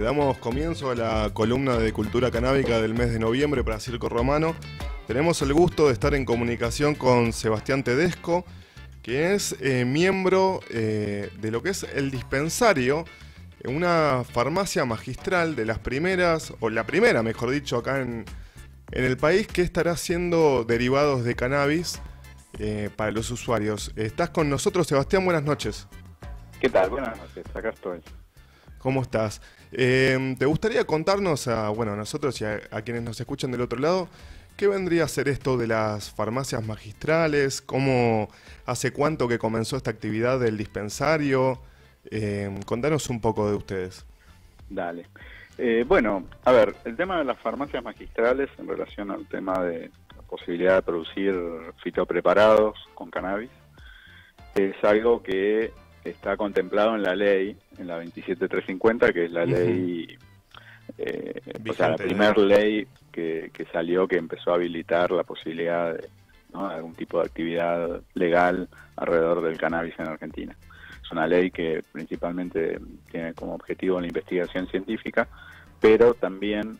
Damos comienzo a la columna de cultura canábica del mes de noviembre para Circo Romano. Tenemos el gusto de estar en comunicación con Sebastián Tedesco, que es eh, miembro eh, de lo que es el dispensario, una farmacia magistral de las primeras, o la primera, mejor dicho, acá en, en el país, que estará haciendo derivados de cannabis eh, para los usuarios. Estás con nosotros, Sebastián, buenas noches. ¿Qué tal? Buenas noches, acá estoy. ¿Cómo estás? Eh, ¿Te gustaría contarnos a, bueno, nosotros y a, quienes nos escuchan del otro lado, qué vendría a ser esto de las farmacias magistrales? ¿Cómo, hace cuánto que comenzó esta actividad del dispensario? Eh, contanos un poco de ustedes. Dale. Eh, bueno, a ver, el tema de las farmacias magistrales en relación al tema de la posibilidad de producir fitopreparados con cannabis es algo que está contemplado en la ley, en la 27350, que es la ley, eh, o sea, la primera ley que, salió que empezó a habilitar la posibilidad de algún tipo de actividad legal alrededor del cannabis en Argentina. Es una ley que principalmente tiene como objetivo la investigación científica, pero también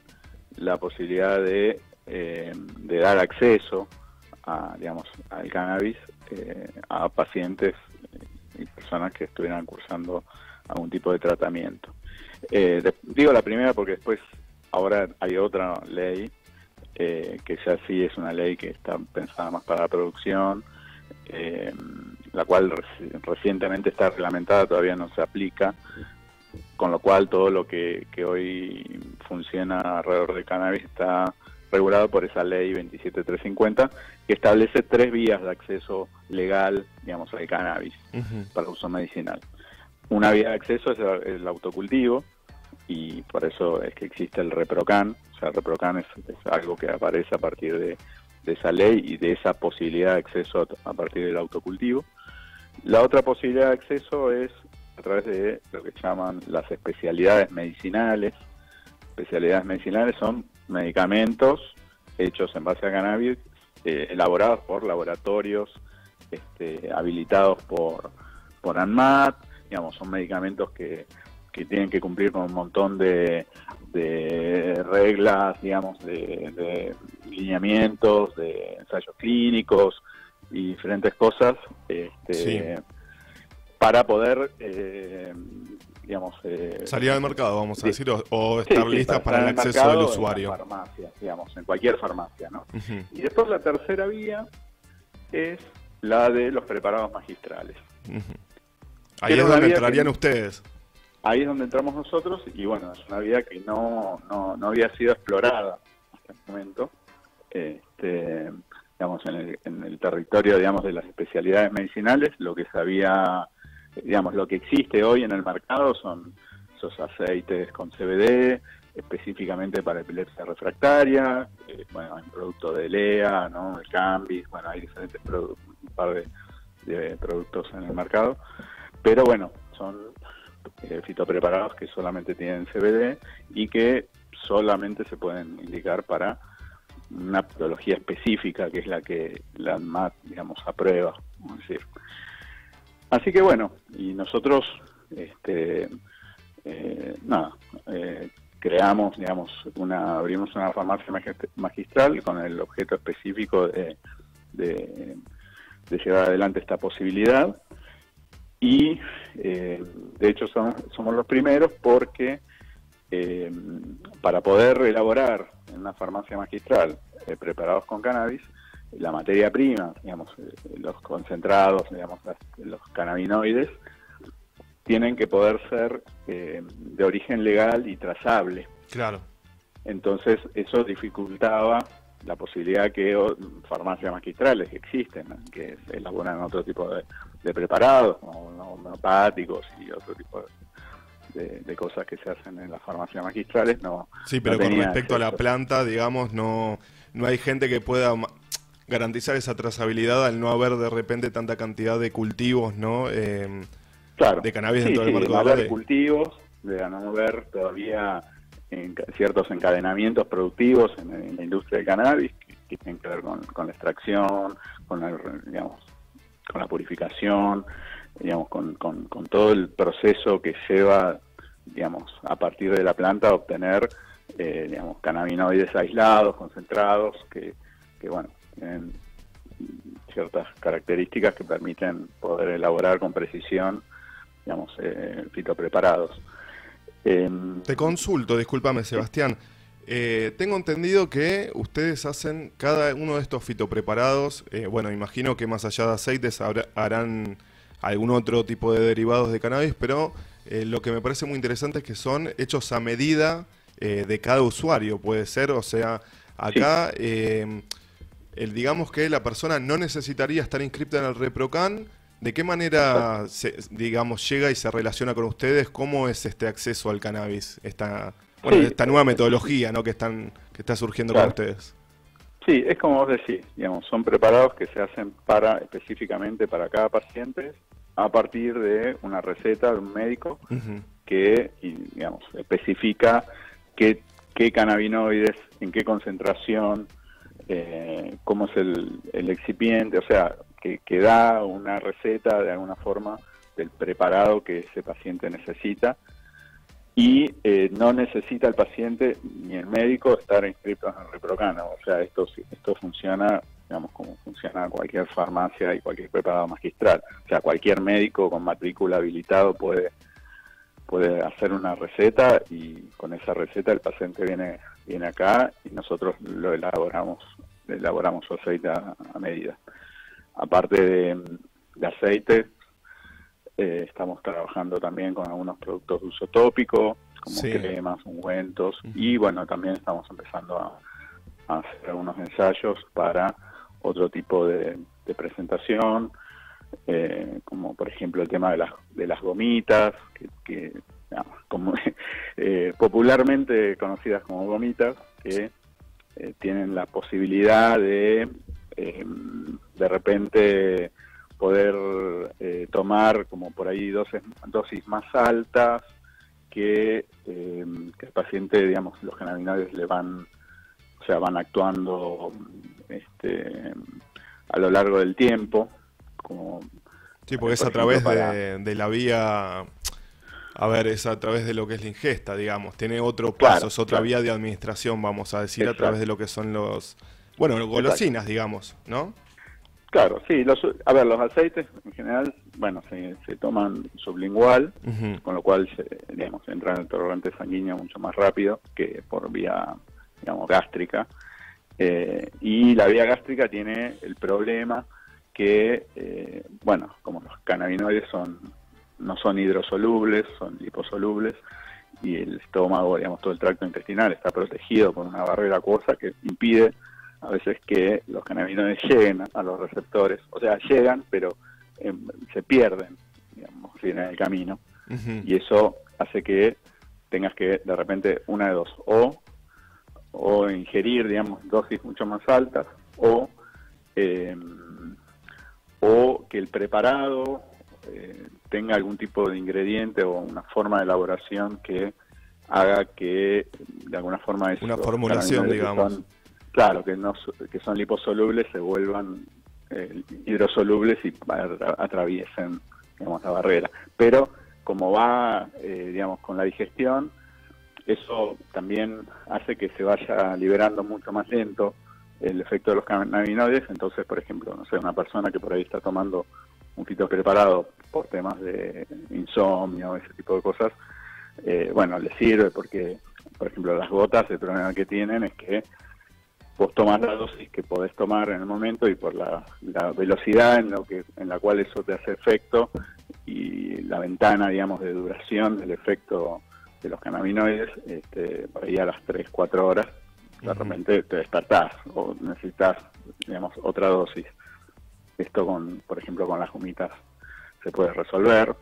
la posibilidad de, eh, de dar acceso a, digamos, al cannabis eh, a pacientes y personas que estuvieran cursando algún tipo de tratamiento. Eh, digo la primera porque después ahora hay otra ley eh, que ya sí es una ley que está pensada más para la producción, eh, la cual recientemente está reglamentada, todavía no se aplica, con lo cual todo lo que, hoy funciona alrededor del cannabis está regulado por esa ley 27350 que establece tres vías de acceso legal, digamos, al cannabis para uso medicinal. Una vía de acceso es el, autocultivo y por eso es que existe el ReproCan. O sea, el ReproCan es, algo que aparece a partir de, esa ley y de esa posibilidad de acceso a, partir del autocultivo. La otra posibilidad de acceso es a través de lo que llaman las especialidades medicinales. Especialidades medicinales son medicamentos hechos en base a cannabis, eh, elaborados por laboratorios este, habilitados por, por ANMAT, digamos, son medicamentos que, que tienen que cumplir con un montón de, de reglas, digamos, de, de, lineamientos, de ensayos clínicos y diferentes cosas, este, para poder eh, digamos... Eh, Salida del mercado, vamos a decir, o, estar listas para, el acceso del usuario. En farmacia, digamos, en cualquier farmacia, ¿no? Y después la tercera vía es la de los preparados magistrales. Ahí es donde entrarían ustedes. Ahí es donde entramos nosotros y bueno, es una vía que no, no, no había sido explorada hasta el momento. Este, digamos, en el, en el territorio, digamos, de las especialidades medicinales, lo que se había digamos, lo que existe hoy en el mercado son esos aceites con CBD, específicamente para epilepsia refractaria, eh, bueno, hay producto de LEA, ¿no? El Cambis, bueno, hay diferentes un par de, productos en el mercado, pero bueno, son eh, fitopreparados que solamente tienen CBD y que solamente se pueden indicar para una patología específica que es la que la MAT, digamos, aprueba, a decir. Así que bueno, y nosotros, este, eh, nada, eh, creamos, digamos, una, abrimos una farmacia magistral con el objeto específico de, de, llevar adelante esta posibilidad. Y eh, de hecho somos los primeros porque para poder elaborar en una farmacia magistral preparados con cannabis, la materia prima, digamos, eh, los concentrados, digamos, los cannabinoides, tienen que poder ser eh, de origen legal y trazable. Claro. Entonces, eso dificultaba la posibilidad que farmacias magistrales que existen, que elaboran otro tipo de, preparados, como homeopáticos y otro tipo de, cosas que se hacen en las farmacias magistrales, no. Sí, pero con respecto a la planta, digamos, no, no hay gente que pueda garantizar esa trazabilidad al no haber de repente tanta cantidad de cultivos, ¿no? Eh, claro. De cannabis dentro del mercado. No haber cultivos, de no haber todavía ciertos encadenamientos productivos en, la industria del cannabis que, tienen que ver con, la extracción, con la, digamos, con la purificación, digamos, con, con, todo el proceso que lleva digamos, a partir de la planta obtener, eh, digamos, cannabinoides aislados, concentrados, que, que, bueno, ciertas características que permiten poder elaborar con precisión, digamos, eh, fitopreparados. Em, Te consulto, discúlpame Sebastián. Eh, tengo entendido que ustedes hacen cada uno de estos fitopreparados, eh, bueno, imagino que más allá de aceites harán algún otro tipo de derivados de cannabis, pero eh, lo que me parece muy interesante es que son hechos a medida de cada usuario, puede ser, o sea, acá el, digamos que la persona no necesitaría estar inscripta en el ReproCan, ¿De qué manera, digamos, llega y se relaciona con ustedes? ¿Cómo es este acceso al cannabis? Esta, esta nueva metodología ¿no? que, están, que está surgiendo con ustedes. Sí, es como vos decís, digamos, son preparados que se hacen para específicamente para cada paciente a partir de una receta de un médico que, digamos, especifica qué, qué cannabinoides, en qué concentración, eh, cómo es el, el excipiente, o sea, que, da una receta de alguna forma del preparado que ese paciente necesita y eh, no necesita el paciente ni el médico estar inscrito en el reprocano. O sea, esto, esto funciona, digamos, como funciona cualquier farmacia y cualquier preparado magistral. O sea, cualquier médico con matrícula habilitado puede, puede hacer una receta y con esa receta el paciente viene, viene acá y nosotros lo elaboramos, elaboramos su aceite a medida. Aparte de, aceite, eh, estamos trabajando también con algunos productos de uso tópico, como cremas, ungüentos, y bueno, también estamos empezando a, hacer algunos ensayos para otro tipo de, presentación, eh, como por ejemplo el tema de las, de las gomitas, que, como, eh, popularmente conocidas como gomitas, que tienen la posibilidad de de repente poder eh, tomar como por ahí dosis, dosis más altas que, eh, que, el paciente, digamos, los cannabinoides le van, o sea, van actuando este, a lo largo del tiempo. Como, sí, porque es a través de, la vía, a ver, es a través de lo que es la ingesta, digamos, tiene otro paso, es otra vía de administración, vamos a decir, a través de lo que son los, bueno, golosinas, digamos, ¿no? Claro, sí. Los, a ver, los aceites en general, bueno, se, se toman sublingual, con lo cual, se, digamos, entra en el torrente sanguíneo mucho más rápido que por vía, digamos, gástrica. Eh, y la vía gástrica tiene el problema que, eh, bueno, como los cannabinoides son no son hidrosolubles, son liposolubles, y el estómago, digamos, todo el tracto intestinal está protegido por una barrera acuosa que impide a veces que los cannabinoides lleguen a los receptores, o sea, llegan, pero em, se pierden, digamos, en el camino, y eso hace que tengas que, de repente, una de dos, o, o ingerir, digamos, dosis mucho más altas, o, em, o que el preparado eh, tenga algún tipo de ingrediente o una forma de elaboración que haga que, de alguna forma, una formulación, digamos. Claro, que, no, que son liposolubles se vuelvan eh, hidrosolubles y atraviesen digamos, la barrera. Pero como va, eh, digamos, con la digestión, eso también hace que se vaya liberando mucho más lento el efecto de los cannabinoides. Entonces, por ejemplo, no sé, una persona que por ahí está tomando un fito preparado por temas de insomnio, ese tipo de cosas, eh, bueno, le sirve porque, por ejemplo, las gotas, el problema que tienen es que vos tomás la dosis que podés tomar en el momento y por la, velocidad en, lo que, en la cual eso te hace efecto y la ventana, digamos, de duración del efecto de los cannabinoides, este, por ahí a las 3, 4 horas, de repente te despertás o necesitas, digamos, otra dosis. Esto, con, por ejemplo, con las humitas se puede resolver.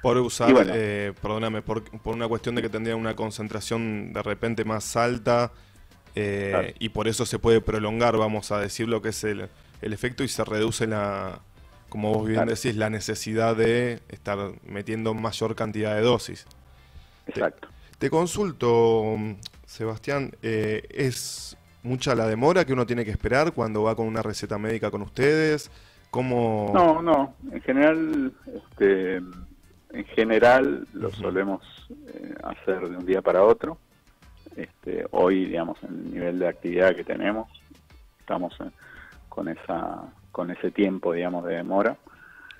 Por usar, eh, perdóname, por, por una cuestión de que tendría una concentración de repente más alta eh, y por eso se puede prolongar, vamos a decir, lo que es el, efecto y se reduce la, como vos bien decís, la necesidad de estar metiendo mayor cantidad de dosis. Exacto. Te, consulto, Sebastián, eh, ¿es mucha la demora que uno tiene que esperar cuando va con una receta médica con ustedes? ¿Cómo... No, no, en general, este, en general lo solemos eh, hacer de un día para otro. Este, hoy, digamos, en el nivel de actividad que tenemos, estamos con esa con ese tiempo, digamos, de demora.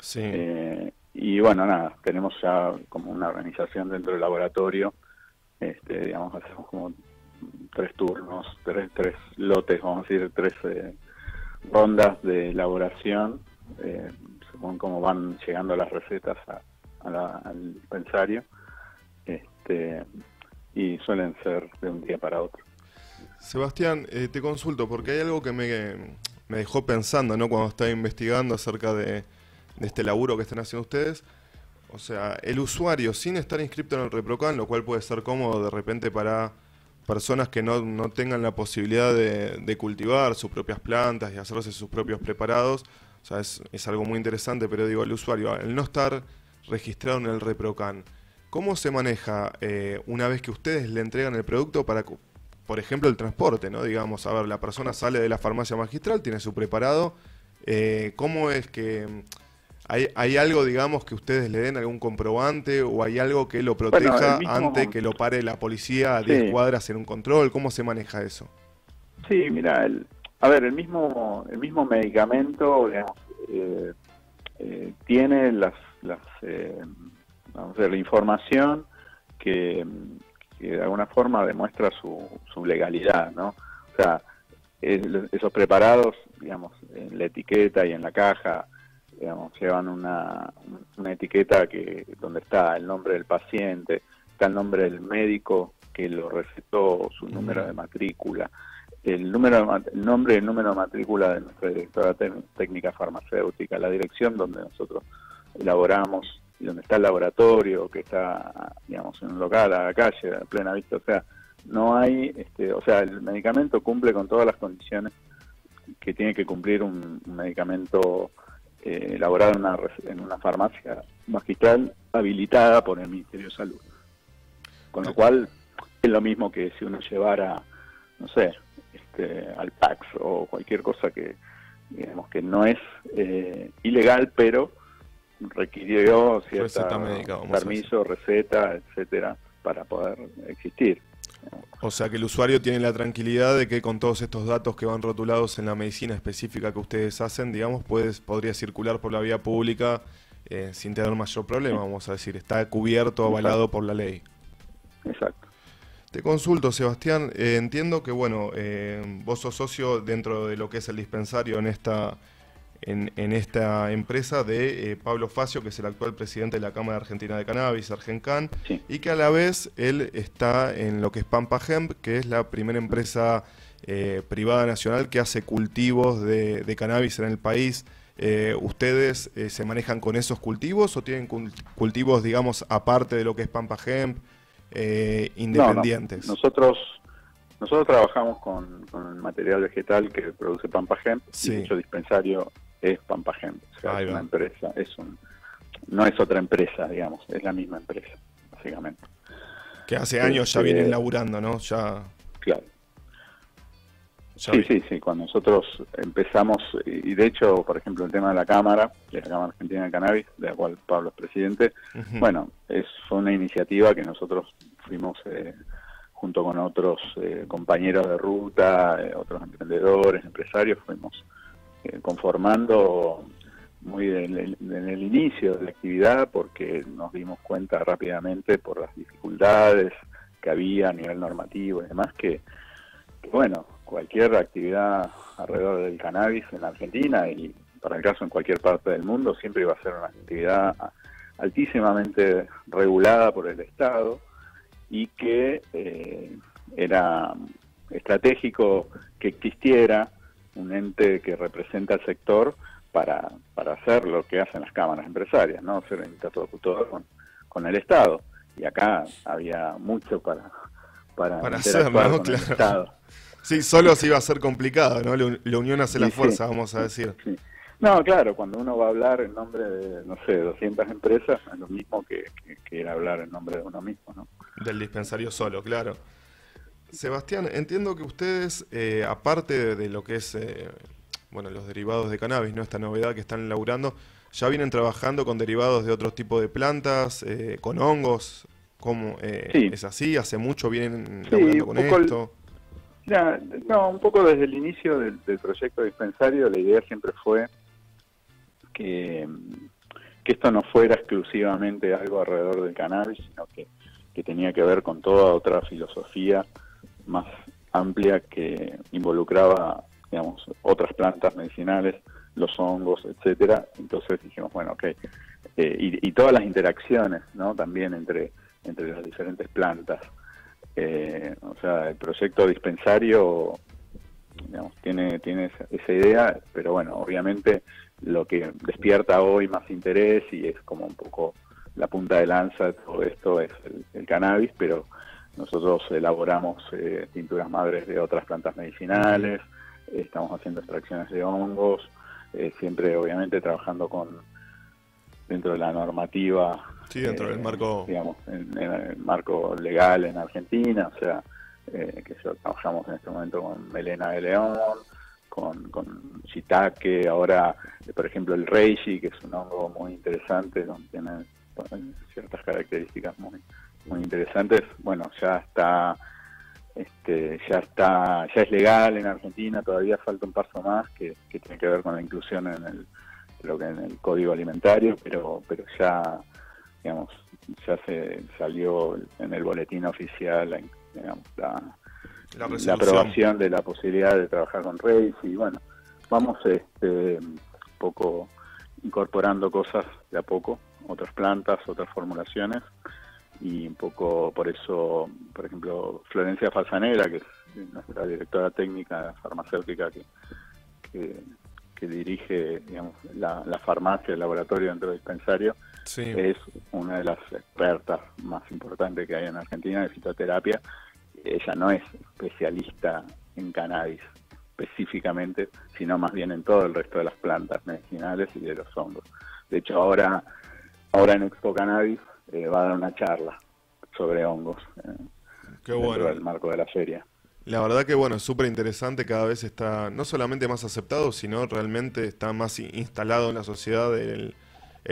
Sí. Eh, y bueno, nada, tenemos ya como una organización dentro del laboratorio, este, digamos, hacemos como tres turnos, tres, tres lotes, vamos a decir, tres eh, rondas de elaboración, eh, según cómo van llegando las recetas al dispensario, este, y suelen ser de un día para otro. Sebastián, eh, te consulto porque hay algo que me, me dejó pensando, ¿no? Cuando estaba investigando acerca de, de este laburo que están haciendo ustedes. O sea, el usuario sin estar inscrito en el ReproCan, lo cual puede ser cómodo de repente para personas que no, no tengan la posibilidad de, cultivar sus propias plantas y hacerse sus propios preparados. O sea, es, es, algo muy interesante, pero digo, el usuario, al no estar registrado en el ReproCan, ¿cómo se maneja eh, una vez que ustedes le entregan el producto para, por ejemplo, el transporte? ¿no? Digamos, a ver, la persona sale de la farmacia magistral, tiene su preparado. Eh, ¿Cómo es que ¿Hay, algo, digamos, que ustedes le den algún comprobante o hay algo que lo proteja antes que lo pare la policía a 10 cuadras en un control? ¿Cómo se maneja eso? Sí, mira, a ver, el mismo, el mismo medicamento digamos, eh, eh, tiene las, las eh, vamos a ver, la información que, de alguna forma demuestra su, su legalidad, ¿no? O sea, esos preparados, digamos, en la etiqueta y en la caja, digamos, llevan una, una etiqueta que donde está el nombre del paciente, está el nombre del médico que lo recetó, su número de matrícula, el número el nombre y el número de matrícula de nuestra directora técnica farmacéutica, la dirección donde nosotros elaboramos y donde está el laboratorio, que está, digamos, en un local a la calle, a plena vista, o sea, no hay, este, o sea, el medicamento cumple con todas las condiciones que tiene que cumplir un medicamento eh, elaborada en una, en una farmacia magistral habilitada por el Ministerio de Salud. Con lo cual es lo mismo que si uno llevara, no sé, este, al PAX o cualquier cosa que, digamos, que no es eh, ilegal, pero requirió cierto permiso, receta, etcétera, para poder existir. O sea que el usuario tiene la tranquilidad de que con todos estos datos que van rotulados en la medicina específica que ustedes hacen, digamos, puedes, podría circular por la vía pública eh, sin tener mayor problema, vamos a decir. Está cubierto, avalado por la ley. Exacto. Te consulto, Sebastián. Eh, entiendo que, bueno, eh, vos sos socio dentro de lo que es el dispensario en esta en, esta empresa de eh, Pablo Facio, que es el actual presidente de la Cámara Argentina de Cannabis, Argencan, y que a la vez él está en lo que es Pampa Hemp, que es la primera empresa privada nacional que hace cultivos de, cannabis en el país. ¿Ustedes se manejan con esos cultivos o tienen cultivos, digamos, aparte de lo que es Pampa Hemp, independientes? Nosotros nosotros trabajamos con, el material vegetal que produce Pampa Hemp y dicho dispensario es Pampa O sea, es una empresa, es un, no es otra empresa, digamos, es la misma empresa, básicamente. Que hace años ya este, vienen laburando, ¿no? Ya. Claro. Sí, sí, sí. Cuando nosotros empezamos, y de hecho, por ejemplo, el tema de la Cámara, de la Cámara Argentina de Cannabis, de la cual Pablo es presidente, bueno, es, fue una iniciativa que nosotros fuimos eh, junto con otros eh, compañeros de ruta, eh, otros emprendedores, empresarios, fuimos eh, conformando muy en el, inicio de la actividad porque nos dimos cuenta rápidamente por las dificultades que había a nivel normativo y demás que, bueno, cualquier actividad alrededor del cannabis en Argentina y para el caso en cualquier parte del mundo siempre iba a ser una actividad altísimamente regulada por el Estado y que eh, era estratégico que existiera un ente que representa al sector para, para hacer lo que hacen las cámaras empresarias, ¿no? Ser un interlocutor con, con el Estado. Y acá había mucho para, para, hacer, ¿no? Estado. Sí, solo se iba a ser complicado, ¿no? La, unión hace la fuerza, vamos a decir. No, claro, cuando uno va a hablar en nombre de, no sé, 200 empresas, es lo mismo que, que, hablar en nombre de uno mismo, ¿no? Del dispensario solo, claro. Sebastián, entiendo que ustedes, eh, aparte de, lo que es, eh, bueno, los derivados de cannabis, ¿no? Esta novedad que están elaborando, ya vienen trabajando con derivados de otros tipos de plantas, eh, con hongos. ¿Cómo eh, es así? ¿Hace mucho vienen trabajando con esto? No, un poco desde el inicio del, proyecto dispensario la idea siempre fue que, que, esto no fuera exclusivamente algo alrededor del cannabis, sino que, que tenía que ver con toda otra filosofía más amplia que involucraba digamos, otras plantas medicinales, los hongos, etcétera. Entonces dijimos, bueno, ok, eh, y, todas las interacciones, ¿no? También entre, entre las diferentes plantas. Eh, o sea, el proyecto dispensario, digamos, tiene, tiene esa, idea, pero bueno, obviamente lo que despierta hoy más interés y es como un poco la punta de lanza de todo esto es el, cannabis, pero nosotros elaboramos eh, tinturas madres de otras plantas medicinales, estamos haciendo extracciones de hongos, eh, siempre obviamente trabajando con dentro de la normativa. Sí, dentro del eh, marco. Digamos, en, el marco legal en Argentina, o sea, eh, que trabajamos en este momento con melena de león, con, con shiitake, ahora, por ejemplo, el reishi, que es un hongo muy interesante, tiene ciertas características muy, muy interesantes, bueno, ya está este, ya está, ya es legal en Argentina, todavía falta un paso más que, tiene que ver con la inclusión en el, creo que en el código alimentario, pero, pero ya, digamos, ya se salió en el boletín oficial la, la, aprobación de la posibilidad de trabajar con Reis y bueno, vamos este, un poco incorporando cosas de a poco, otras plantas, otras formulaciones y un poco por eso, por ejemplo, Florencia Falsanera, que es nuestra directora técnica farmacéutica que, que, dirige digamos, la, farmacia, el laboratorio dentro del dispensario, es una de las expertas más importantes que hay en Argentina de fitoterapia. Ella no es especialista en cannabis específicamente, sino más bien en todo el resto de las plantas medicinales y de los hongos. De hecho, ahora, ahora en Expo Cannabis eh, va a dar una charla sobre hongos eh, Qué bueno. el marco de la feria. La verdad que bueno, es súper interesante, cada vez está no solamente más aceptado, sino realmente está más instalado en la sociedad el,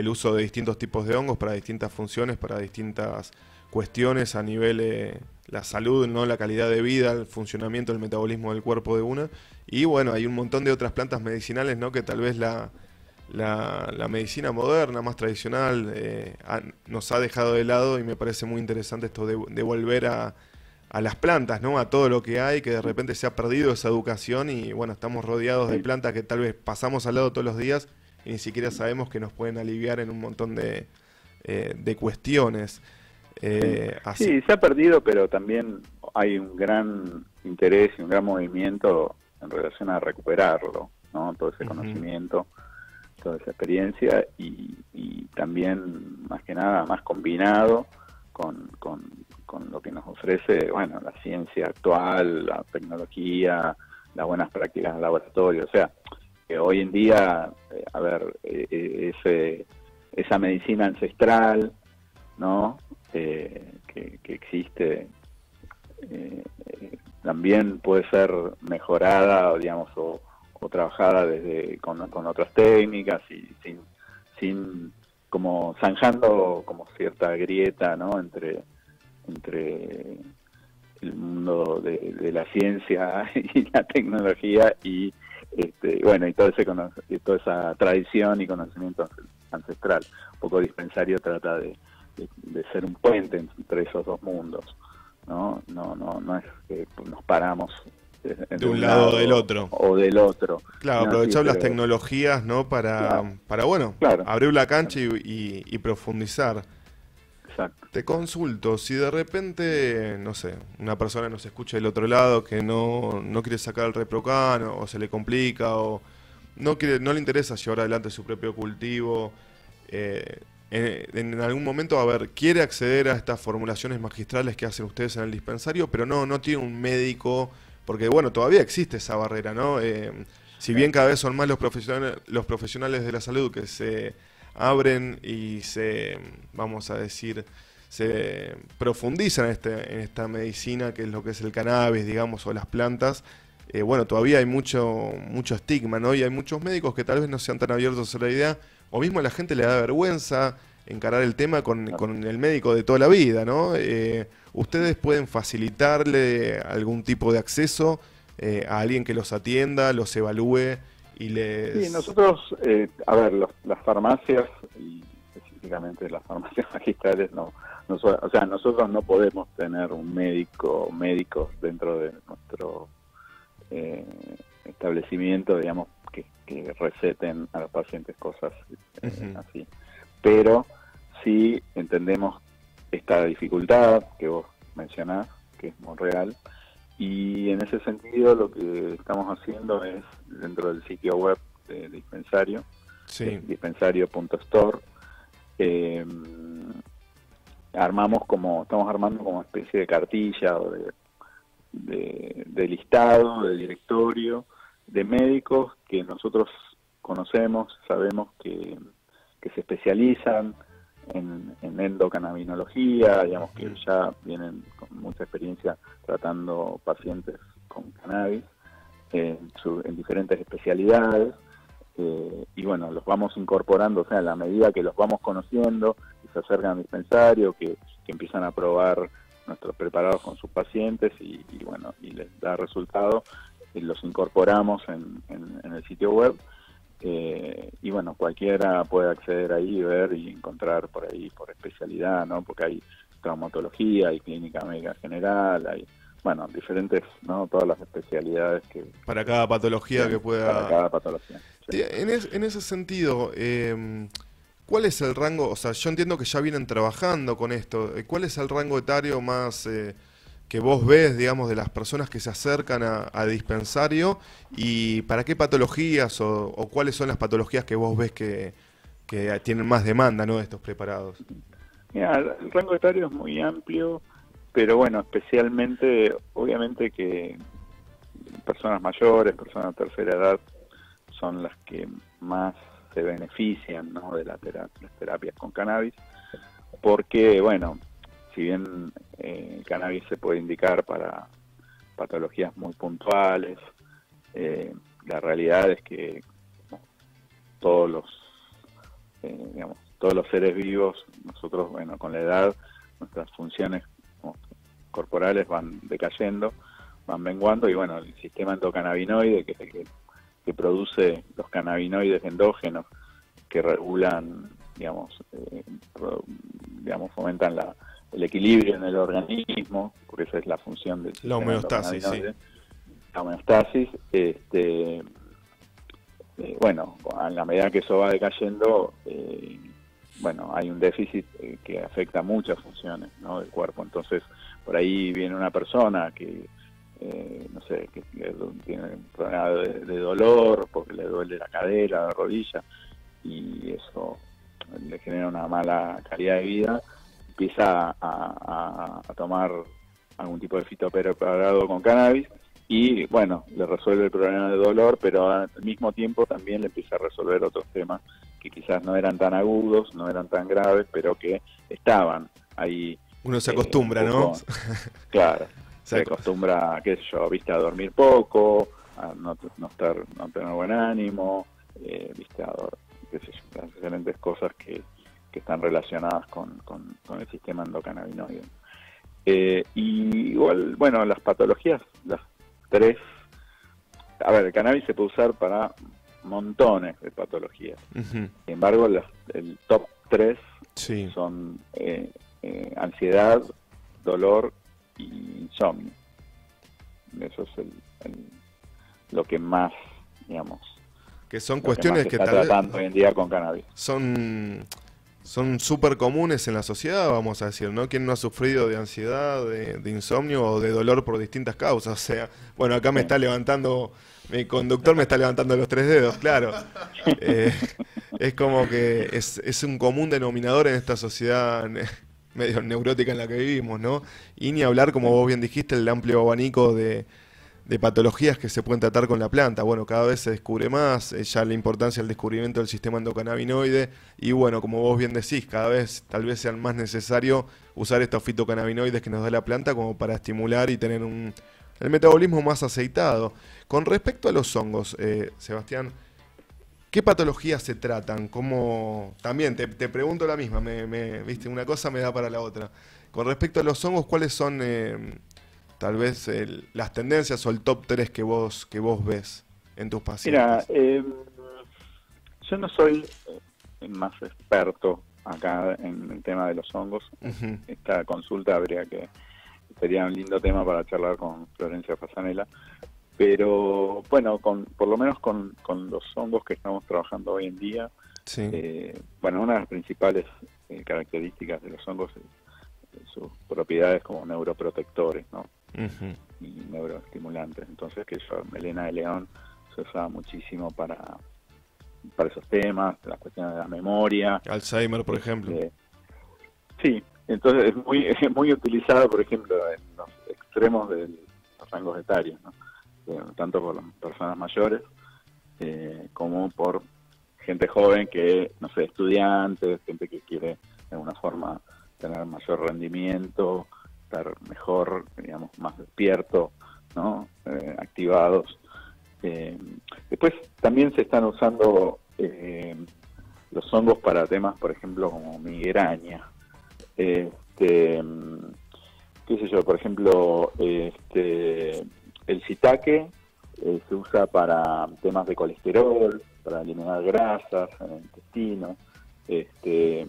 uso de distintos tipos de hongos para distintas funciones, para distintas cuestiones a nivel de la salud, no la calidad de vida, el funcionamiento, el metabolismo del cuerpo de una. Y bueno, hay un montón de otras plantas medicinales, ¿no? Que tal vez la, la, medicina moderna, más tradicional, eh, nos ha dejado de lado y me parece muy interesante esto de, volver a, las plantas, ¿no? A todo lo que hay, que de repente se ha perdido esa educación y bueno, estamos rodeados de plantas que tal vez pasamos al lado todos los días y ni siquiera sabemos que nos pueden aliviar en un montón de, eh, cuestiones. Eh, sí, se ha perdido, pero también hay un gran interés y un gran movimiento en relación a recuperarlo, ¿no? Todo ese conocimiento toda esa experiencia y, también, más que nada, más combinado con, con, lo que nos ofrece, bueno, la ciencia actual, la tecnología, las buenas prácticas el laboratorio. O sea, que hoy en día, eh, a ver, eh, eh, ese, esa medicina ancestral, ¿no? que, que, existe también puede ser mejorada, digamos, o, o trabajada desde con, otras técnicas y sin, sin como zanjando como cierta grieta no entre entre el mundo de, la ciencia y la tecnología y este, bueno y todo ese y toda esa tradición y conocimiento ancestral un poco dispensario trata de, de, ser un puente entre esos dos mundos no no no no es que nos paramos de un, lado, o del otro. O del otro. Claro, aprovechar las tecnologías, ¿no? Para, para bueno, abrir la cancha y, profundizar. Te consulto, si de repente, no sé, una persona nos escucha del otro lado que no, no quiere sacar el reprocan o, se le complica o no, quiere, no le interesa llevar adelante su propio cultivo, eh, en, algún momento, a ver, quiere acceder a estas formulaciones magistrales que hacen ustedes en el dispensario, pero no, no tiene un médico porque bueno, todavía existe esa barrera, ¿no? Eh, si bien cada vez son más los profesionales, los profesionales de la salud que se abren y se, vamos a decir, se profundizan en, este, en esta medicina que es lo que es el cannabis, digamos, o las plantas, eh, bueno, todavía hay mucho, mucho estigma, ¿no? Y hay muchos médicos que tal vez no sean tan abiertos a la idea o mismo a la gente le da vergüenza encarar el tema con, el médico de toda la vida, ¿no? Eh, ¿Ustedes pueden facilitarle algún tipo de acceso eh, a alguien que los atienda, los evalúe y les... Sí, nosotros, eh, a ver, las farmacias, y específicamente las farmacias magistrales, no, o sea, nosotros no podemos tener un médico, médicos dentro de nuestro establecimiento, digamos, que, receten a los pacientes cosas así. Pero sí entendemos esta dificultad que vos mencionás, que es muy real, y en ese sentido lo que estamos haciendo es, dentro del sitio web de dispensario, dispensario.store, eh, armamos como, estamos armando como especie de cartilla o de, de, listado, de directorio, de médicos que nosotros conocemos, sabemos que, que se especializan en, en endocannabinología, digamos que ya vienen con mucha experiencia tratando pacientes con cannabis en, diferentes especialidades. Eh, y bueno, los vamos incorporando, o sea, a la medida que los vamos conociendo, y se acercan al dispensario, que, empiezan a probar nuestros preparados con sus pacientes y, bueno, y les da resultado, y los incorporamos en, en el sitio web eh, y bueno, cualquiera puede acceder ahí, ver y encontrar por ahí por especialidad, ¿no? Porque hay traumatología, hay clínica médica general, hay, bueno, diferentes, ¿no? Todas las especialidades que... Para cada patología que pueda... Para cada patología. En, en, ese sentido, eh, ¿cuál es el rango? O sea, yo entiendo que ya vienen trabajando con esto. ¿Cuál es el rango etario más... Eh, que vos ves, digamos, de las personas que se acercan a, dispensario y para qué patologías o, cuáles son las patologías que vos ves que, tienen más demanda ¿no? de estos preparados. El rango etario es muy amplio, pero bueno, especialmente, obviamente que personas mayores, personas de tercera edad, son las que más se benefician ¿no? de la las terapias con cannabis, porque, bueno, si bien eh, cannabis se puede indicar para patologías muy puntuales, eh, la realidad es que todos los eh, digamos, todos los seres vivos, nosotros, bueno, con la edad, nuestras funciones corporales van decayendo, van menguando, y bueno, el sistema endocannabinoide, que produce los cannabinoides endógenos, que regulan, digamos, digamos, fomentan la, el equilibrio en el organismo, porque esa es la función del La homeostasis, sí. La homeostasis, este, eh, bueno, a la medida que eso va decayendo, eh, bueno, hay un déficit eh, que afecta muchas funciones ¿no? del cuerpo. Entonces, por ahí viene una persona que, no sé, que tiene un problema de, dolor porque le duele la cadera, la rodilla, y eso le genera una mala calidad de vida empieza a, tomar algún tipo de fitopreparado con cannabis y bueno, le resuelve el problema de dolor, pero al mismo tiempo también le empieza a resolver otros temas que quizás no eran tan agudos, no eran tan graves, pero que estaban ahí. Uno se acostumbra, eh, ¿no? Claro, se acostumbra, qué sé yo, viste, a dormir poco, a no, estar, no tener buen ánimo, eh, viste, a, qué sé yo, las diferentes cosas que, que están relacionadas con, con, el sistema endocannabinoide. Eh, y igual, bueno, las patologías, las tres, a ver, el cannabis se puede usar para montones de patologías. Sin embargo, el top tres son eh, eh, ansiedad, dolor y insomnio. Eso es el, lo que más, digamos, que son cuestiones que, está tratando hoy en día con cannabis. Son son súper comunes en la sociedad, vamos a decir, ¿no? ¿Quién no ha sufrido de ansiedad, de, insomnio o de dolor por distintas causas? O sea, bueno, acá me está levantando, mi conductor me está levantando los tres dedos, claro. Eh, es como que es, es un común denominador en esta sociedad medio neurótica en la que vivimos, ¿no? Y ni hablar, como vos bien dijiste, el amplio abanico de, de patologías que se pueden tratar con la planta. Bueno, cada vez se descubre más, eh, ya la importancia del descubrimiento del sistema endocannabinoide y bueno, como vos bien decís, cada vez tal vez sea más necesario usar estos fitocannabinoides que nos da la planta como para estimular y tener un, el metabolismo más aceitado. Con respecto a los hongos, eh, Sebastián, ¿Qué patologías se tratan? ¿Cómo... También te, pregunto la misma, me, ¿viste? una cosa me da para la otra. Con respecto a los hongos, ¿cuáles son eh, tal vez las tendencias o el top 3 que vos, que vos ves en tus pacientes? Mira, eh, yo no soy el más experto acá en el tema de los hongos. Esta consulta habría que sería un lindo tema para charlar con Florencia Fasanela. Pero bueno, con, por lo menos con, los hongos que estamos trabajando hoy en día, eh, bueno, una de las principales eh, características de los hongos es, sus propiedades como neuroprotectores, ¿no? Y neuroestimulantes. Entonces, que eso, melena de león se usa muchísimo para, para esos temas, las cuestiones de la memoria. Alzheimer, por ejemplo. Este, sí, entonces es muy, es muy utilizado, por ejemplo, en los extremos de los rangos etarios, ¿no? Eh, tanto por las personas mayores eh, como por gente joven que, no sé, estudiantes, gente que quiere de alguna forma tener mayor rendimiento, estar mejor, digamos, más despierto, ¿no? Eh, activados. después también se están usando los hongos para temas, por ejemplo, como migraña. Este, qué sé yo, por ejemplo, este, el citaque eh, se usa para temas de colesterol, para eliminar grasas en el intestino. Este,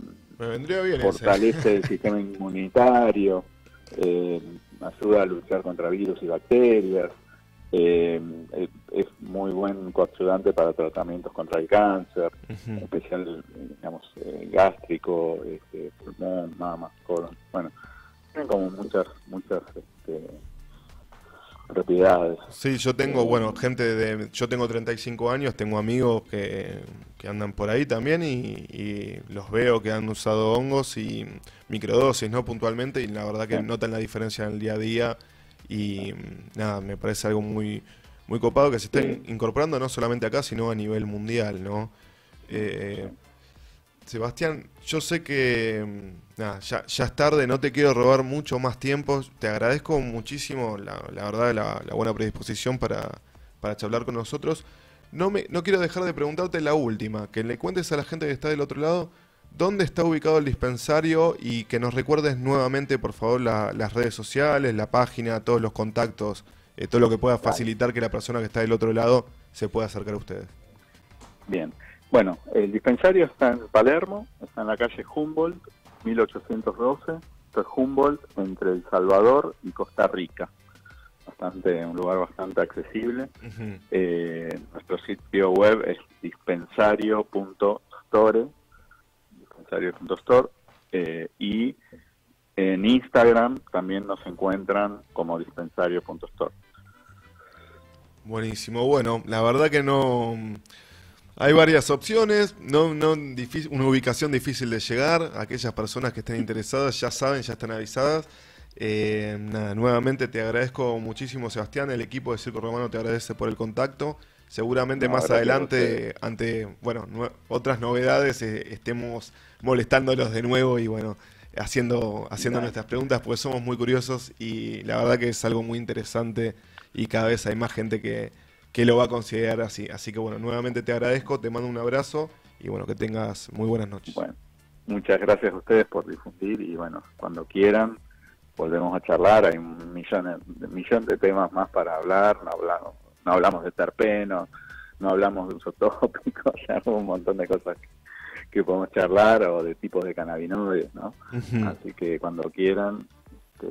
fortalece el sistema inmunitario, eh, ayuda a luchar contra virus y bacterias. Eh, es, muy buen coayudante para tratamientos contra el cáncer, en especial digamos gástrico, este, pulmón, mama, colon. Bueno, tienen como muchas muchas este, propiedades. Sí, yo tengo, eh, bueno, gente de... Yo tengo 35 años, tengo amigos que, andan por ahí también y, los veo que han usado hongos y microdosis, ¿no? Puntualmente y la verdad que notan la diferencia en el día a día y nada, me parece algo muy, muy copado que se estén incorporando no solamente acá, sino a nivel mundial, ¿no? Eh, Sebastián, yo sé que mm, ya, es tarde, no te quiero robar mucho más tiempo. Te agradezco muchísimo, la, verdad, la, buena predisposición para, para charlar con nosotros. No, me, no quiero dejar de preguntarte la última, que le cuentes a la gente que está del otro lado dónde está ubicado el dispensario y que nos recuerdes nuevamente, por favor, las redes sociales, la página, todos los contactos, eh, todo lo que pueda facilitar que la persona que está del otro lado se pueda acercar a ustedes. Bien. Bueno, el dispensario está en Palermo, está en la calle Humboldt, 1812. Esto es Humboldt entre El Salvador y Costa Rica. Bastante, un lugar bastante accesible. Eh, nuestro sitio web es dispensario.store, dispensario.store, eh, y en Instagram también nos encuentran como dispensario.store. Buenísimo, bueno, la verdad que no hay varias opciones, no, no una ubicación difícil de llegar. Aquellas personas que estén interesadas ya saben, ya están avisadas. Eh, nuevamente te agradezco muchísimo, Sebastián. El equipo de Circo Romano te agradece por el contacto. Seguramente más adelante, ante bueno otras novedades, eh, estemos molestándolos de nuevo y bueno, haciendo, haciendo nuestras preguntas, porque somos muy curiosos y la verdad que es algo muy interesante y cada vez hay más gente que, que lo va a considerar así. Así que bueno, nuevamente te agradezco, te mando un abrazo y bueno, que tengas muy buenas noches. Bueno, muchas gracias a ustedes por difundir y bueno, cuando quieran volvemos a charlar, hay un millón de, millón de temas más para hablar, no hablamos, no hablamos de terpeno, no hablamos de uso tópico, hay un montón de cosas que, podemos charlar o de tipos de cannabinoides, ¿no? Así que cuando quieran, este,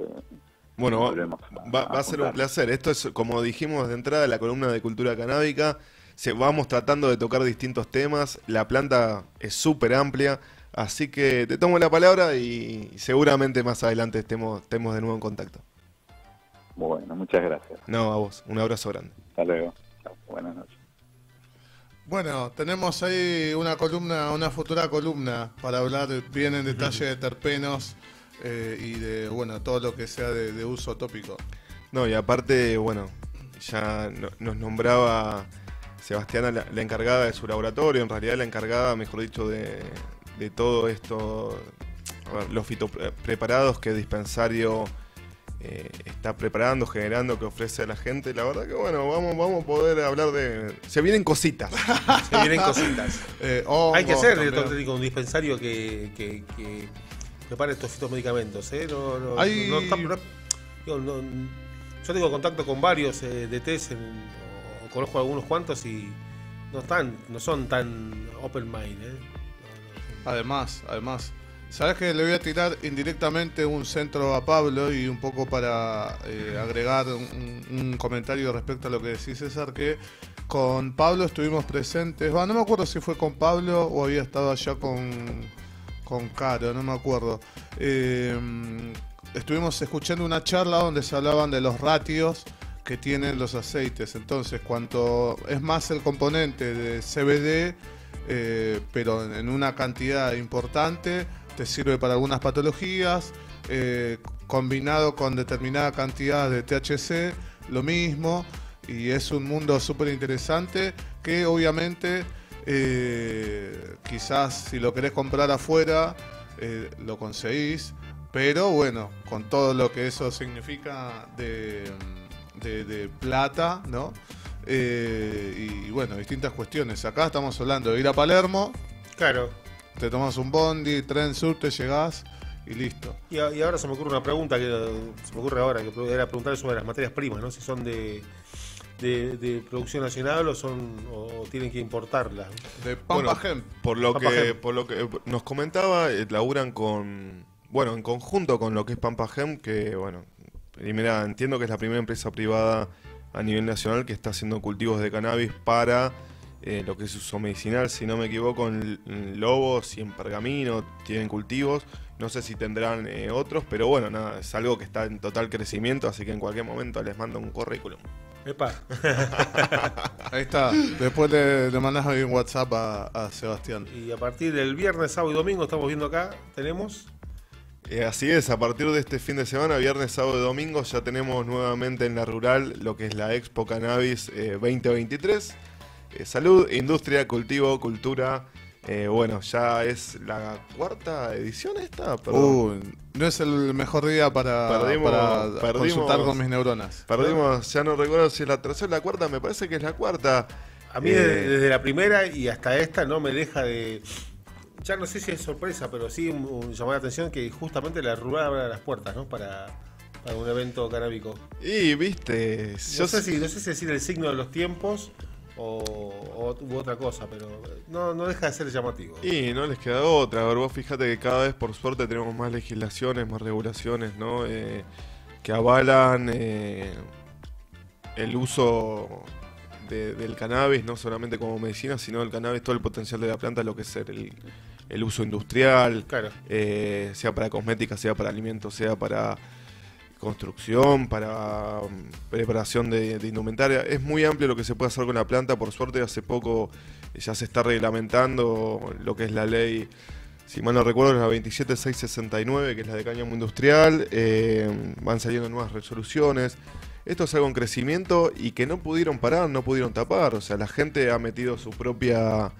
bueno, va, a, ser un placer. Esto es, como dijimos de entrada, la columna de cultura canábica. Se, vamos tratando de tocar distintos temas. La planta es súper amplia. Así que te tomo la palabra y seguramente más adelante estemos, estemos de nuevo en contacto. Bueno, muchas gracias. No, a vos. Un abrazo grande. Hasta luego. Buenas noches. Bueno, tenemos ahí una columna, una futura columna para hablar bien en detalle de terpenos eh, y de bueno todo lo que sea de, uso tópico. No, y aparte, bueno, ya nos nombraba Sebastiana la, encargada de su laboratorio, en realidad la encargada, mejor dicho, de, todo esto, los fitopreparados que Dispensario eh, está preparando, generando, que ofrece a la gente. La verdad que bueno, vamos, vamos a poder hablar de. Se vienen cositas. Se vienen cositas. Eh, Hay que director técnico un dispensario que, que, que prepare estos fitomedicamentos. ¿eh? No, no, Hay- no yo tengo contacto con varios eh, DTs, en- o conozco algunos cuantos y no están, no son tan open mind. ¿eh? Además, además. ¿Sabes que le voy a tirar indirectamente un centro a Pablo y un poco para eh, agregar un, un comentario respecto a lo que decís César? Que con Pablo estuvimos presentes. No me acuerdo si fue con Pablo o había estado allá con, con Caro, no me acuerdo. Eh, estuvimos escuchando una charla donde se hablaban de los ratios que tienen los aceites. Entonces, cuanto es más el componente de CBD, eh, pero en- una cantidad importante, te sirve para algunas patologías. eh, combinado con determinada cantidad de THC, lo mismo. Y es un mundo súper interesante que obviamente quizás si lo querés comprar afuera, eh, lo conseguís. Pero bueno, con todo lo que eso significa de, de- de plata, ¿no? Eh, y bueno, distintas cuestiones. Acá estamos hablando de ir a Palermo, Claro. te tomas un bondi, tren sur, te llegás y listo. Y, a- y ahora se me ocurre una pregunta que se me ocurre ahora, que era preguntar sobre las materias primas, ¿no? Si son de, de, de producción nacional o son o tienen que importarlas. De Pampa Bueno. Por lo Pampa que, Gem. por lo que nos comentaba, eh, laburan con, bueno, en conjunto con lo que es Pampa Gem, que bueno, primera, entiendo que es la primera empresa privada a nivel nacional que está haciendo cultivos de cannabis para eh, lo que es uso medicinal, si no me equivoco, en, en Lobos y en Pergamino tienen cultivos. No sé si tendrán eh, otros, pero bueno, nada, es algo que está en total crecimiento, así que en cualquier momento les mando un currículum. Epa. Ahí está. Después le, le mandás ahí un WhatsApp a, a Sebastián. Y a partir del viernes, sábado y domingo estamos viendo acá, tenemos Eh, así es, a partir de este fin de semana, viernes, sábado y domingo, ya tenemos nuevamente en la rural lo que es la Expo Cannabis eh, 2023. Eh, salud, industria, cultivo, cultura. Eh, bueno, ya es la cuarta edición esta. Uh, no es el mejor día para, Perdimos- para perdimos- consultar con mis neuronas. Perdimos, ya no recuerdo si es la tercera o la cuarta, me parece que es la cuarta. A mí Eh, desde, desde la primera y hasta esta no me deja de... Ya no sé si es sorpresa, pero sí un, un llamar la atención que justamente la rural abre las puertas, ¿no? Para, para un evento canábico. Y viste, No yo sé, si, no sé si decir el signo de los tiempos o, o- u otra cosa, pero no, no deja de ser llamativo. Y no les queda otra. A ver, vos fíjate que cada vez por suerte tenemos más legislaciones, más regulaciones, ¿no? Eh, que avalan eh, el uso de- del cannabis, no solamente como medicina, sino el cannabis, todo el potencial de la planta, lo que es el, el uso industrial, Claro. eh, sea para cosmética, sea para alimentos, sea para construcción, para mm, preparación de, indumentaria. Es muy amplio lo que se puede hacer con la planta. Por suerte, hace poco ya se está reglamentando lo que es la ley, si mal no recuerdo, es la 27669, que es la de cáñamo industrial. Eh, van saliendo nuevas resoluciones. Esto es algo en crecimiento y que no pudieron parar, no pudieron tapar. O sea, la gente ha metido su propia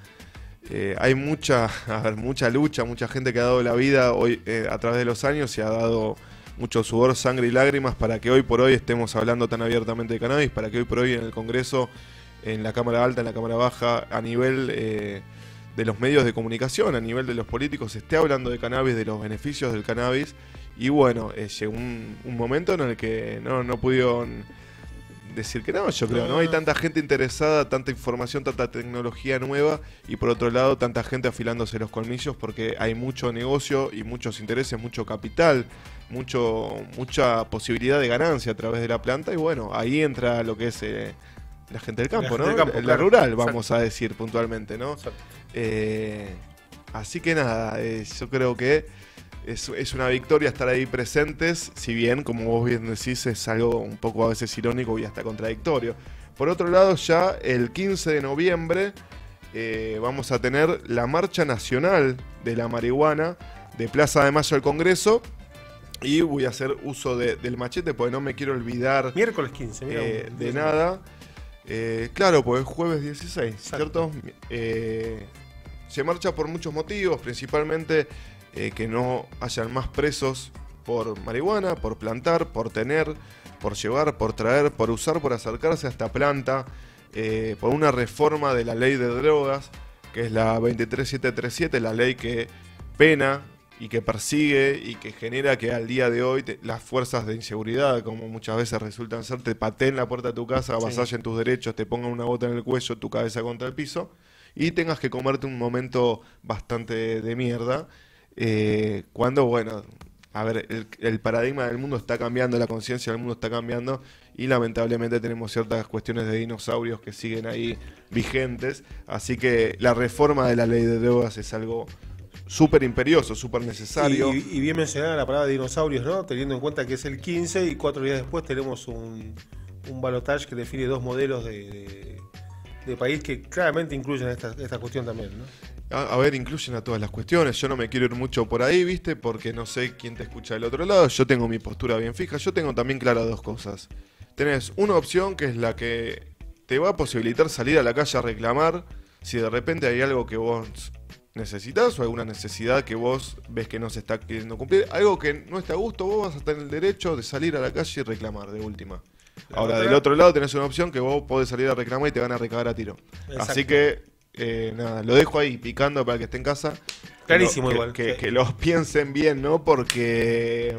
eh, hay mucha, a mucha lucha, mucha gente que ha dado la vida hoy eh, a través de los años y ha dado mucho sudor, sangre y lágrimas para que hoy por hoy estemos hablando tan abiertamente de cannabis, para que hoy por hoy en el Congreso, en la Cámara Alta, en la Cámara Baja, a nivel eh, de los medios de comunicación, a nivel de los políticos, se esté hablando de cannabis, de los beneficios del cannabis. Y bueno, eh, llegó un, un momento en el que no, no pudieron decir que no, yo creo, ¿no? Hay tanta gente interesada, tanta información, tanta tecnología nueva y por otro lado tanta gente afilándose los colmillos porque hay mucho negocio y muchos intereses, mucho capital, mucho mucha posibilidad de ganancia a través de la planta y bueno, ahí entra lo que es eh, la gente del campo, gente ¿no? del campo, la claro. rural, vamos a decir puntualmente, ¿no? Eh, así que nada, eh, yo creo que es, es una victoria estar ahí presentes, si bien, como vos bien decís, es algo un poco a veces irónico y hasta contradictorio. Por otro lado, ya el 15 de noviembre vamos a tener la Marcha Nacional de la Marihuana de Plaza de Mayo del Congreso. Y voy a hacer uso de- del machete porque no me quiero olvidar Miércoles 15, mira, eh, de nada. Eh, claro, pues es jueves 16, Exacto. ¿cierto? Eh, se marcha por muchos motivos, principalmente eh, que no hayan más presos por marihuana, por plantar, por tener, por llevar, por traer, por usar, por acercarse a esta planta, por una reforma de la ley de drogas, que es la 23737, la ley que pena y que persigue y que genera que al día de hoy te- las fuerzas de inseguridad, como muchas veces resultan ser, te pateen la puerta de tu casa, Sí. avasallen tus derechos, te pongan una bota en el cuello, tu cabeza contra el piso y tengas que comerte un momento bastante de mierda. eh, cuando, bueno, a ver, el, el paradigma del mundo está cambiando, la conciencia del mundo está cambiando y lamentablemente tenemos ciertas cuestiones de dinosaurios que siguen ahí vigentes. Así que la reforma de la ley de drogas es algo súper imperioso, súper necesario. Y, y bien mencionada la palabra dinosaurios, ¿no? Teniendo en cuenta que es el 15 y cuatro días después tenemos un, un balotage que define dos modelos de, de- de país que claramente incluyen esta, esta cuestión también, ¿no? A, a ver, incluyen a todas las cuestiones. Yo no me quiero ir mucho por ahí, ¿viste? Porque no sé quién te escucha del otro lado. Yo tengo mi postura bien fija. Yo tengo también claras dos cosas. Tenés una opción que es la que te va a posibilitar salir a la calle a reclamar si de repente hay algo que vos necesitas o alguna necesidad que vos ves que no se está queriendo cumplir. Algo que no está a gusto, vos vas a tener el derecho de salir a la calle y reclamar de última. La Ahora, otra- del otro lado tenés una opción que vos podés salir a reclamar y te van a recagar a tiro. Exacto. Así que, eh, nada, lo dejo ahí picando para que esté en casa. Clarísimo Que igual. Que, Sí. que los piensen bien, ¿no? Porque,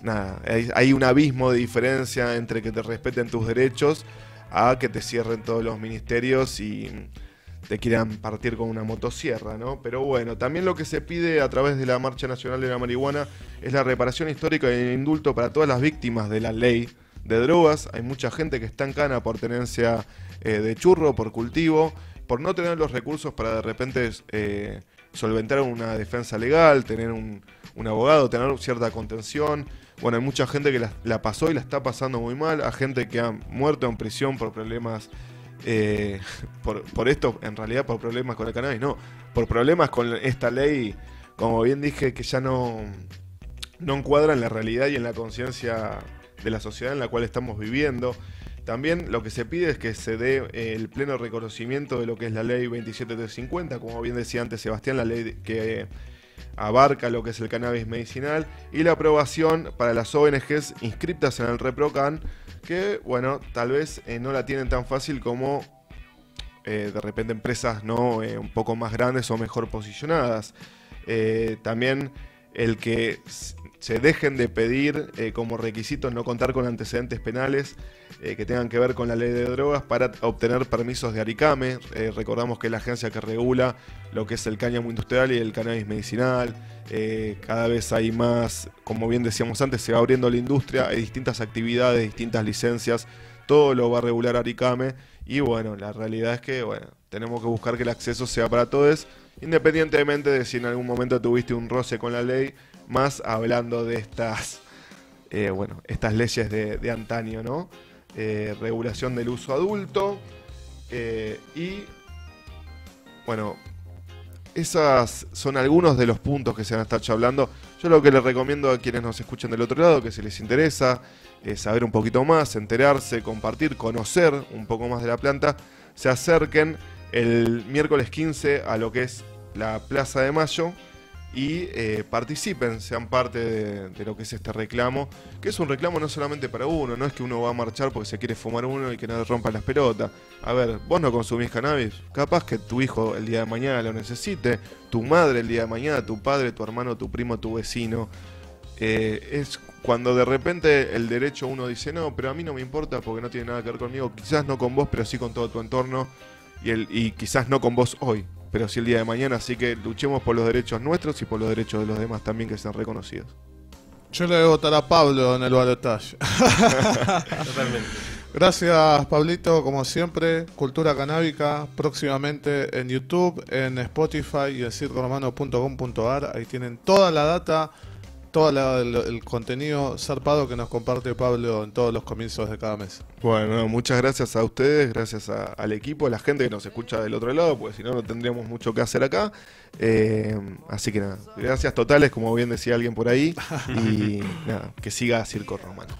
nada, hay, hay un abismo de diferencia entre que te respeten tus derechos a que te cierren todos los ministerios y te quieran partir con una motosierra, ¿no? Pero bueno, también lo que se pide a través de la Marcha Nacional de la Marihuana es la reparación histórica y el indulto para todas las víctimas de la ley de drogas. Hay mucha gente que está en cana por tenencia eh, de churro, por cultivo, por no tener los recursos para de repente eh, solventar una defensa legal, tener un, un abogado, tener cierta contención. Bueno, hay mucha gente que la, la pasó y la está pasando muy mal, a gente que ha muerto en prisión por problemas eh, por, esto, en realidad por problemas con el cannabis, no, por problemas con esta ley, como bien dije, que ya no, no encuadra en la realidad y en la conciencia de la sociedad en la cual estamos viviendo. También lo que se pide es que se dé eh, el pleno reconocimiento de lo que es la ley 27350, como bien decía antes Sebastián, la ley que abarca lo que es el cannabis medicinal y la aprobación para las ONGs inscritas en el ReproCan, que bueno, tal vez eh, no la tienen tan fácil como eh, de repente empresas no Eh, un poco más grandes o mejor posicionadas. También el que se dejen de pedir eh, como requisitos no contar con antecedentes penales eh, que tengan que ver con la ley de drogas para obtener permisos de Aricame. Eh, recordamos que es la agencia que regula lo que es el cáñamo industrial y el cannabis medicinal. Cada vez hay más, como bien decíamos antes, se va abriendo la industria, hay distintas actividades, distintas licencias, todo lo va a regular Aricame. Y bueno, la realidad es que bueno, tenemos que buscar que el acceso sea para todos, independientemente de si en algún momento tuviste un roce con la ley, más hablando de estas, eh, bueno, estas leyes de, antaño, ¿no? Eh, regulación del uso adulto eh, y, bueno, esas son algunos de los puntos que se van a estar hablando. Yo lo que les recomiendo a quienes nos escuchan del otro lado, que si les interesa saber un poquito más, enterarse, compartir, conocer un poco más de la planta, se acerquen el miércoles 15 a lo que es la Plaza de Mayo y eh, participen, sean parte de, lo que es este reclamo, que es un reclamo no solamente para uno, no es que uno va a marchar porque se quiere fumar uno y que no le rompan las pelotas. A ver, vos no consumís cannabis, capaz que tu hijo el día de mañana lo necesite, tu madre el día de mañana, tu padre, tu hermano, tu primo, tu vecino. Eh, es cuando de repente el derecho uno dice, no, pero a mí no me importa porque no tiene nada que ver conmigo, quizás no con vos, pero sí con todo tu entorno, y, el, y quizás no con vos hoy, pero sí el día de mañana, así que luchemos por los derechos nuestros y por los derechos de los demás también que sean reconocidos. Yo le voy a votar a Pablo en el balotaje. Totalmente. Gracias, Pablito, como siempre. Cultura canábica, próximamente en YouTube, en Spotify y en circoromano.com.ar. Ahí tienen toda la data, todo la- el, el contenido zarpado que nos comparte Pablo en todos los comienzos de cada mes. Bueno, no, muchas gracias a ustedes, gracias a- al equipo, a la gente que nos escucha del otro lado, porque si no, no tendríamos mucho que hacer acá. Eh, así que nada, gracias totales, como bien decía alguien por ahí, y nada, que siga Circo Romano.